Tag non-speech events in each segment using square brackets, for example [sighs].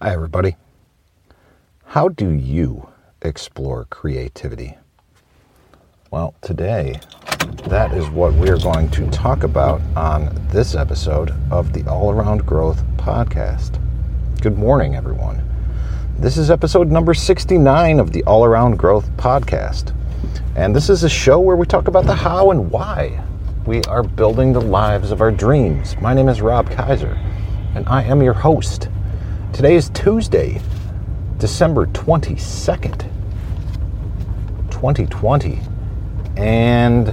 Hi, everybody. How do you explore creativity? Well, today, that is what we're going to talk about on this episode of the All Around Growth podcast. Good morning, everyone. This is episode number 69 of the All Around Growth podcast. And this is a show where we talk about the how and why we are building the lives of our dreams. My name is Rob Kaiser, and I am your host. Today is Tuesday, December 22nd, 2020, and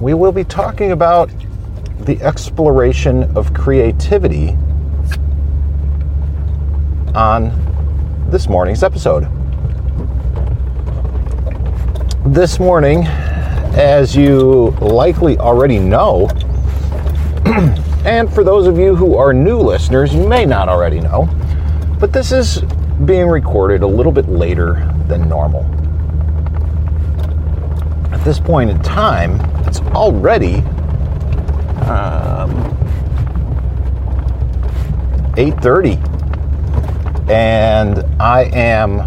we will be talking about the exploration of creativity on this morning's episode. This morning, as you likely already know, [clears throat] and for those of you who are new listeners, you may not already know, but this is being recorded a little bit later than normal. At this point in time, it's already um, 8:30, and I am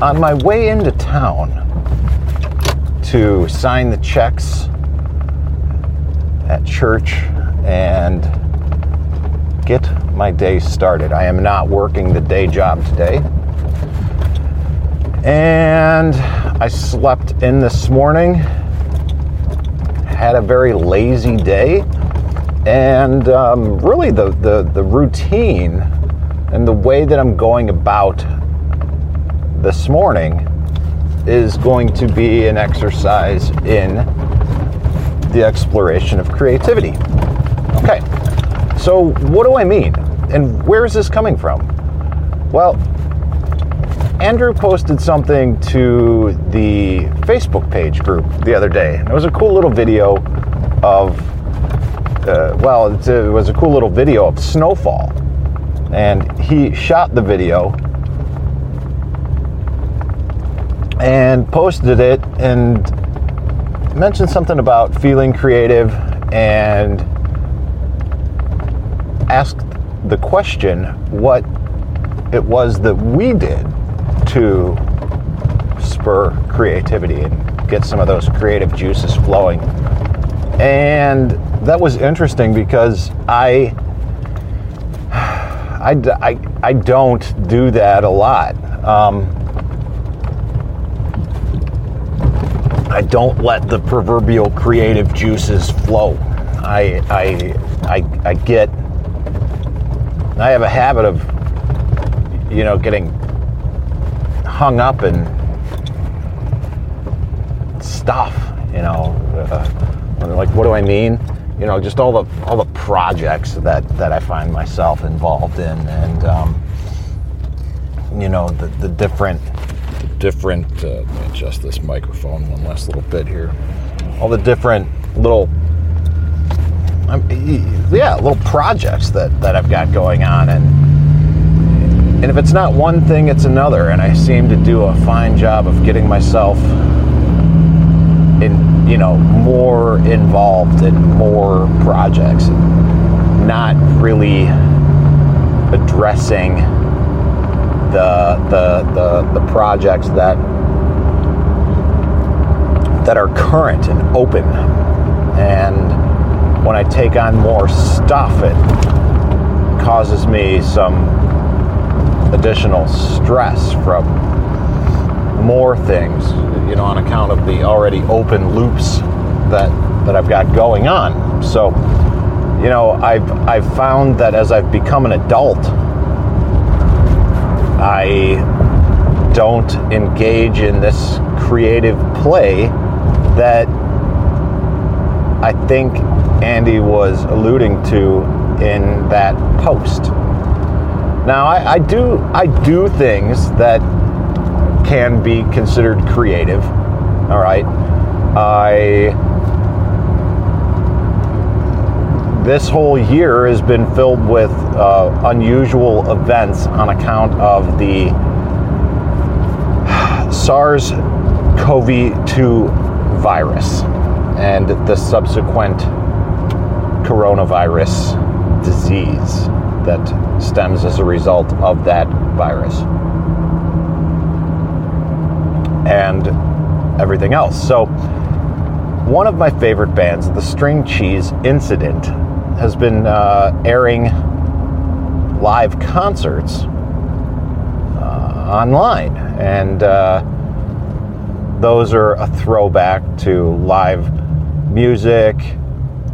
on my way into town to sign the checks at church and get my day started. I am not working the day job today. And I slept in this morning, had a very lazy day, and um, really the, the, the routine and the way that I'm going about this morning is going to be an exercise in the exploration of creativity. Okay, so what do I mean? And where is this coming from? Well, Andrew posted something to the Facebook page group the other day. It was a cool little video of, uh, well, it was a cool little video of snowfall. And he shot the video and posted it and mentioned something about feeling creative and asked the question what it was that we did to spur creativity and get some of those creative juices flowing. And that was interesting because I, [sighs] I, I, I don't do that a lot. Um, I don't let the proverbial creative juices flow. I, I, I, I get, I have a habit of, you know, getting hung up in stuff, you know, uh, like what do I mean? You know, just all the all the projects that that I find myself involved in, and um, you know, the the different different, uh, adjust this microphone one last little bit here. All the different little, um, yeah, little projects that, that I've got going on. And, and if it's not one thing, it's another. And I seem to do a fine job of getting myself in, you know, more involved in more projects and not really addressing the the the, the projects that that are current and open. And when I take on more stuff, it causes me some additional stress from more things, you know, on account of the already open loops that that I've got going on. So, you know, I've I've found that as I've become an adult, I don't engage in this creative play that I think Andy was alluding to in that post. Now, I, I do I do things that can be considered creative. All right, I this whole year has been filled with uh, unusual events on account of the SARS CoV 2 virus and the subsequent coronavirus disease. that stems as a result of that virus and everything else. So, one of my favorite bands, the String Cheese Incident, has been uh, airing live concerts uh, online. And uh, those are a throwback to live music,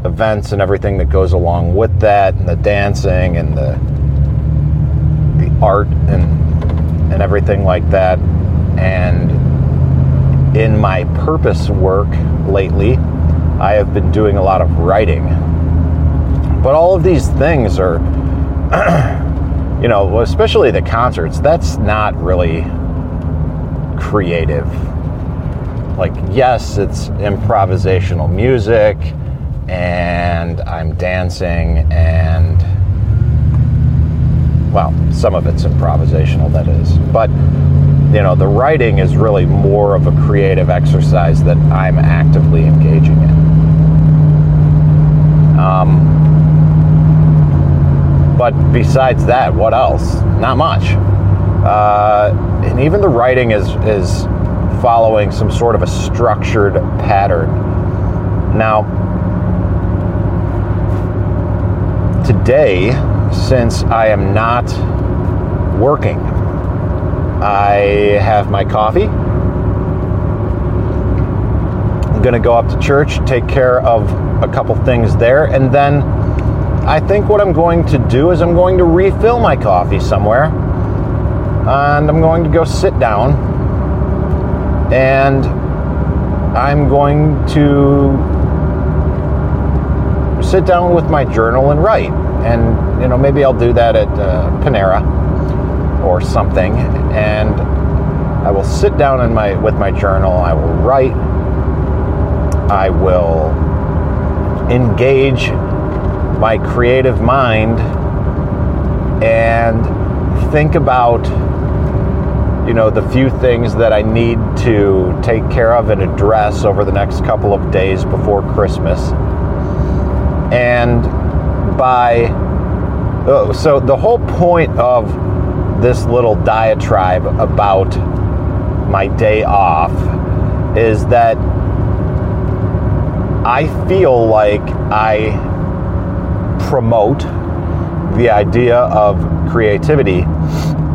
events, and everything that goes along with that, and the dancing and the the art and and everything like that. And in my purpose work lately, I have been doing a lot of writing. But all of these things are, [clears throat] you know, especially the concerts, that's not really creative. Like, yes, it's improvisational music, and I'm dancing, and, well, some of it's improvisational, that is. But you know, the writing is really more of a creative exercise that I'm actively engaging in. Um, but besides that, what else? Not much. Uh, and even the writing is is following some sort of a structured pattern. Now, today, since I am not working I have my coffee. I'm going to go up to church, take care of a couple things there, and then I think what I'm going to do is I'm going to refill my coffee somewhere. And I'm going to go sit down and I'm going to sit down with my journal and write. And, you know, maybe I'll do that at uh, Panera or something, and I will sit down in my with my journal. I will write. I will engage my creative mind and think about you know the few things that I need to take care of and address over the next couple of days before Christmas. And by oh, so the whole point of this little diatribe about my day off is that I feel like I promote the idea of creativity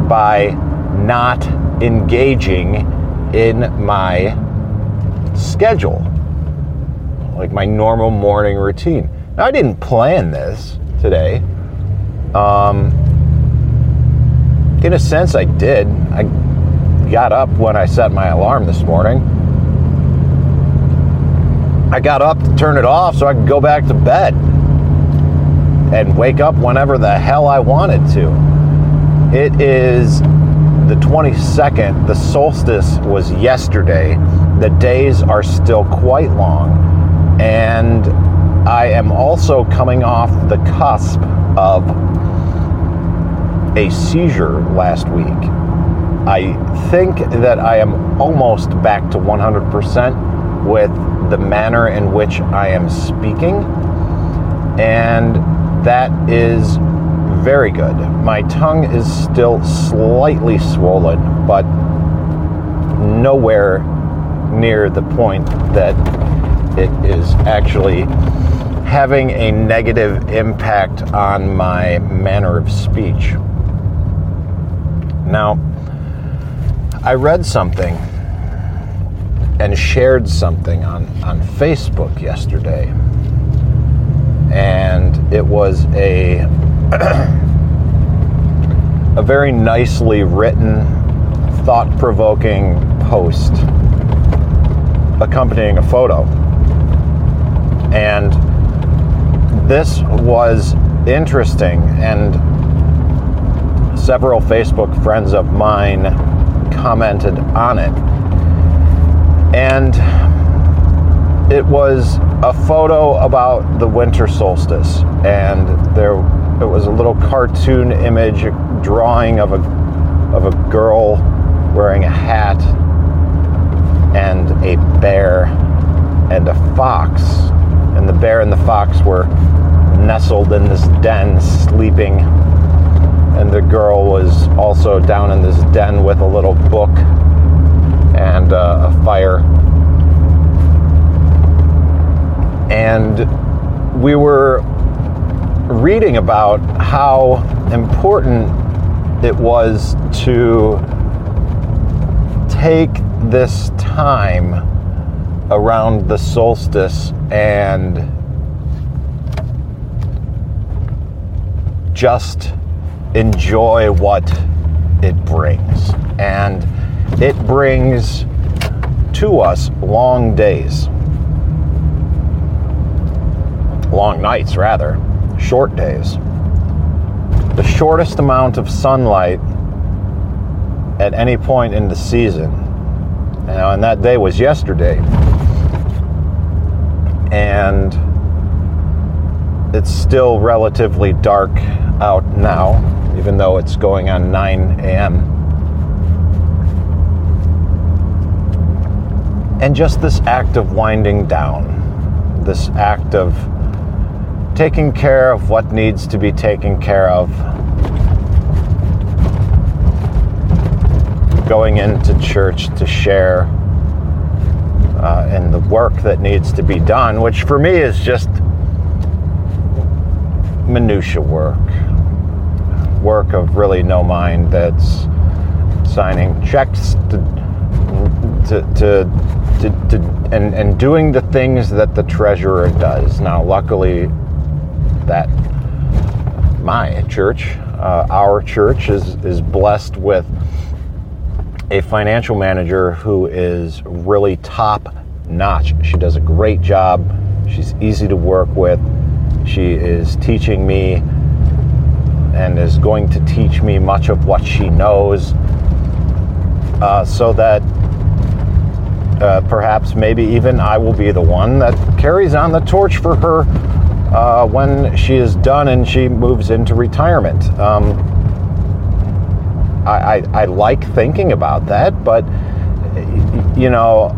by not engaging in my schedule, like my normal morning routine. I didn't plan this today. Um, in a sense, I did. I got up when I set my alarm this morning. I got up to turn it off so I could go back to bed and wake up whenever the hell I wanted to. It is the 22nd. The solstice was yesterday. The days are still quite long. And I am also coming off the cusp of a seizure last week. I think that I am almost back to 100% with the manner in which I am speaking, and that is very good. My tongue is still slightly swollen, but nowhere near the point that it is actually having a negative impact on my manner of speech. Now, I read something and shared something on, on Facebook yesterday, and it was a [clears throat] a very nicely written, thought-provoking post accompanying a photo. And this was interesting and several Facebook friends of mine commented on it. And it was a photo about the winter solstice, and there it was a little cartoon image, drawing of a of a girl wearing a hat and a bear and a fox, and the bear and the fox were nestled in this den, sleeping and the girl was also down in this den with a little book and uh, a fire. And we were reading about how important it was to take this time around the solstice and just enjoy what it brings. And it brings to us long days, long nights, rather, short days. The shortest amount of sunlight at any point in the season. Know, and that day was yesterday. And it's still relatively dark out now, even though it's going on 9 a.m. And just this act of winding down, this act of taking care of what needs to be taken care of, going into church to share uh, in the work that needs to be done, which for me is just minutia work, work of really no mind that's signing checks to to, to, to, to and, and doing the things that the treasurer does. Now, luckily, that my church, uh, our church, is is blessed with a financial manager who is really top notch. She does a great job. She's easy to work with. She is teaching me and is going to teach me much of what she knows uh, so that uh, perhaps maybe even I will be the one that carries on the torch for her uh, when she is done and she moves into retirement. Um, I, I, I like thinking about that, but you know,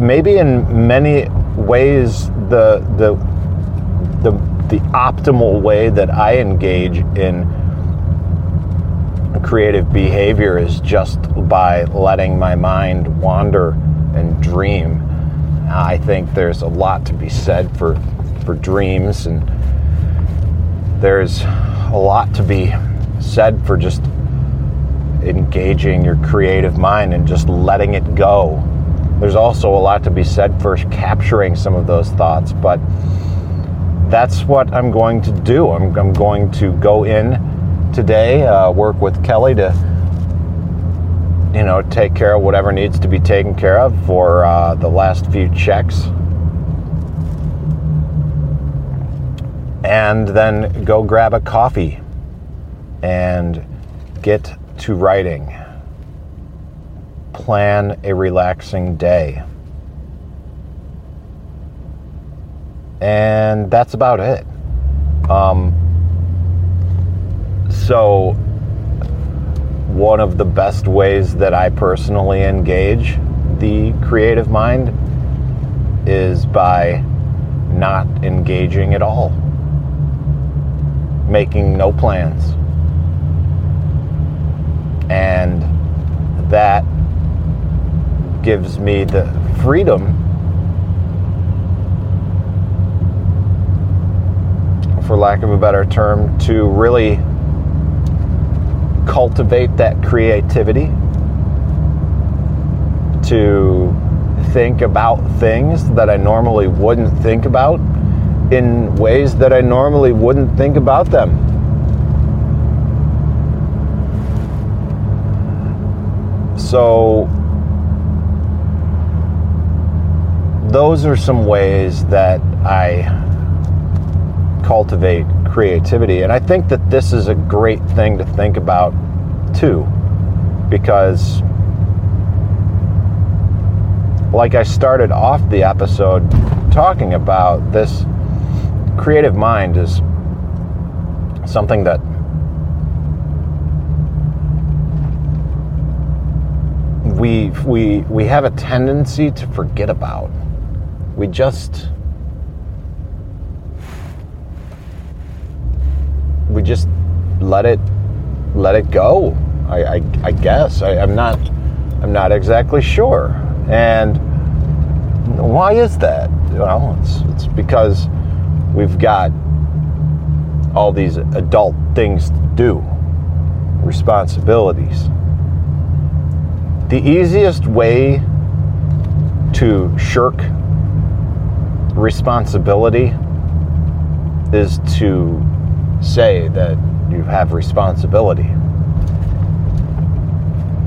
maybe in many ways the the the the optimal way that I engage in creative behavior is just by letting my mind wander and dream. I think there's a lot to be said for for dreams and there's a lot to be said for just engaging your creative mind and just letting it go. There's also a lot to be said for capturing some of those thoughts, but that's what I'm going to do. I'm, I'm going to go in today, uh, work with Kelly to, you know, take care of whatever needs to be taken care of for uh, the last few checks. And then go grab a coffee and get to writing. Plan a relaxing day. And that's about it. Um, so, one of the best ways that I personally engage the creative mind is by not engaging at all, making no plans and that gives me the freedom for lack of a better term to really cultivate that creativity to think about things that I normally wouldn't think about in ways that I normally wouldn't think about them. So, those are some ways that I cultivate creativity. And I think that this is a great thing to think about too, because, like I started off the episode talking about, this creative mind is something that we we we have a tendency to forget about. We just we just let it let it go. I, I, I guess I, I'm not I'm not exactly sure. And why is that? Well, it's it's because we've got all these adult things to do, responsibilities. The easiest way to shirk responsibility is to say that you have responsibility.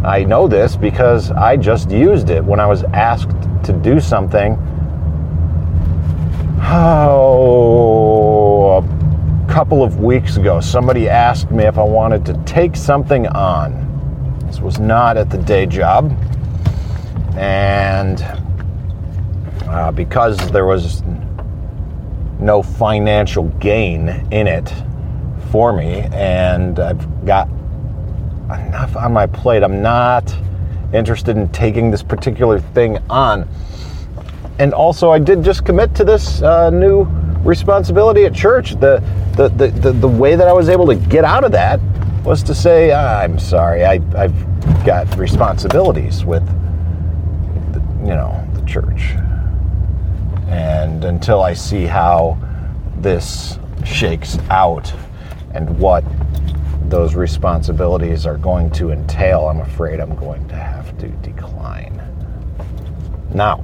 I know this because I just used it when I was asked to do something. Oh, a couple of weeks ago, somebody asked me if I wanted to take something on. This was not at the day job. And uh, because there was no financial gain in it for me, and I've got enough on my plate. I'm not interested in taking this particular thing on. And also, I did just commit to this uh, new responsibility at church. The, the, the, the, the way that I was able to get out of that was to say, I'm sorry, I, I've got responsibilities with, the, you know, the church. And until I see how this shakes out and what those responsibilities are going to entail, I'm afraid I'm going to have to decline. Now,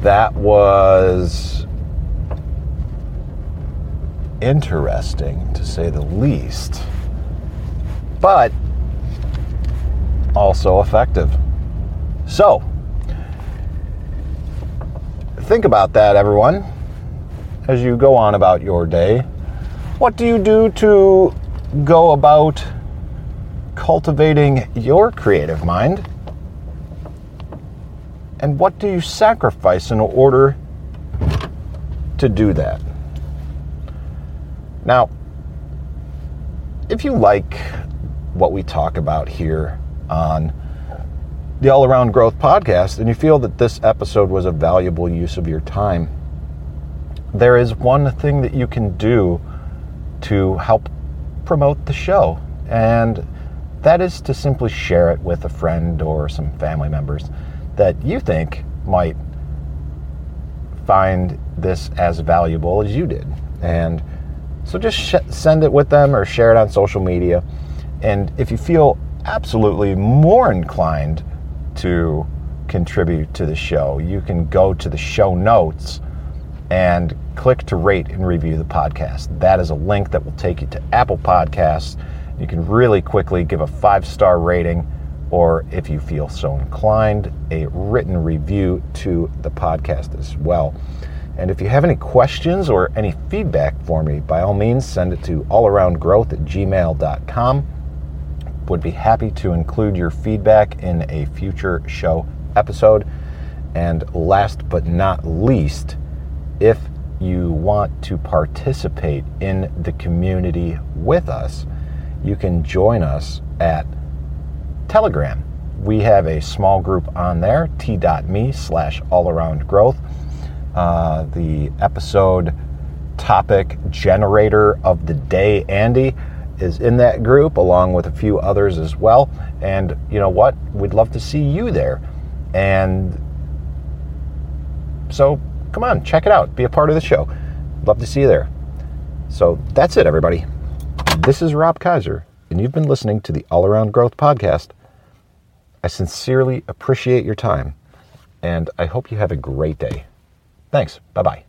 that was interesting to say the least, but also effective. So, think about that, everyone, as you go on about your day. What do you do to go about cultivating your creative mind? And what do you sacrifice in order to do that? Now, if you like what we talk about here on the All Around Growth podcast and you feel that this episode was a valuable use of your time, there is one thing that you can do to help promote the show. And that is to simply share it with a friend or some family members that you think might find this as valuable as you did. And so just sh- send it with them or share it on social media. And if you feel absolutely more inclined to contribute to the show, you can go to the show notes and click to rate and review the podcast. That is a link that will take you to Apple Podcasts. You can really quickly give a five star rating or if you feel so inclined, a written review to the podcast as well. And if you have any questions or any feedback for me, by all means, send it to allaroundgrowth at gmail.com. Would be happy to include your feedback in a future show episode. And last but not least, if you want to participate in the community with us, you can join us at Telegram. We have a small group on there, t.me slash all around growth. Uh, the episode topic generator of the day, Andy, is in that group along with a few others as well. And you know what? We'd love to see you there. And so come on, check it out. Be a part of the show. Love to see you there. So that's it, everybody. This is Rob Kaiser, and you've been listening to the All Around Growth Podcast. I sincerely appreciate your time, and I hope you have a great day. Thanks. Bye bye.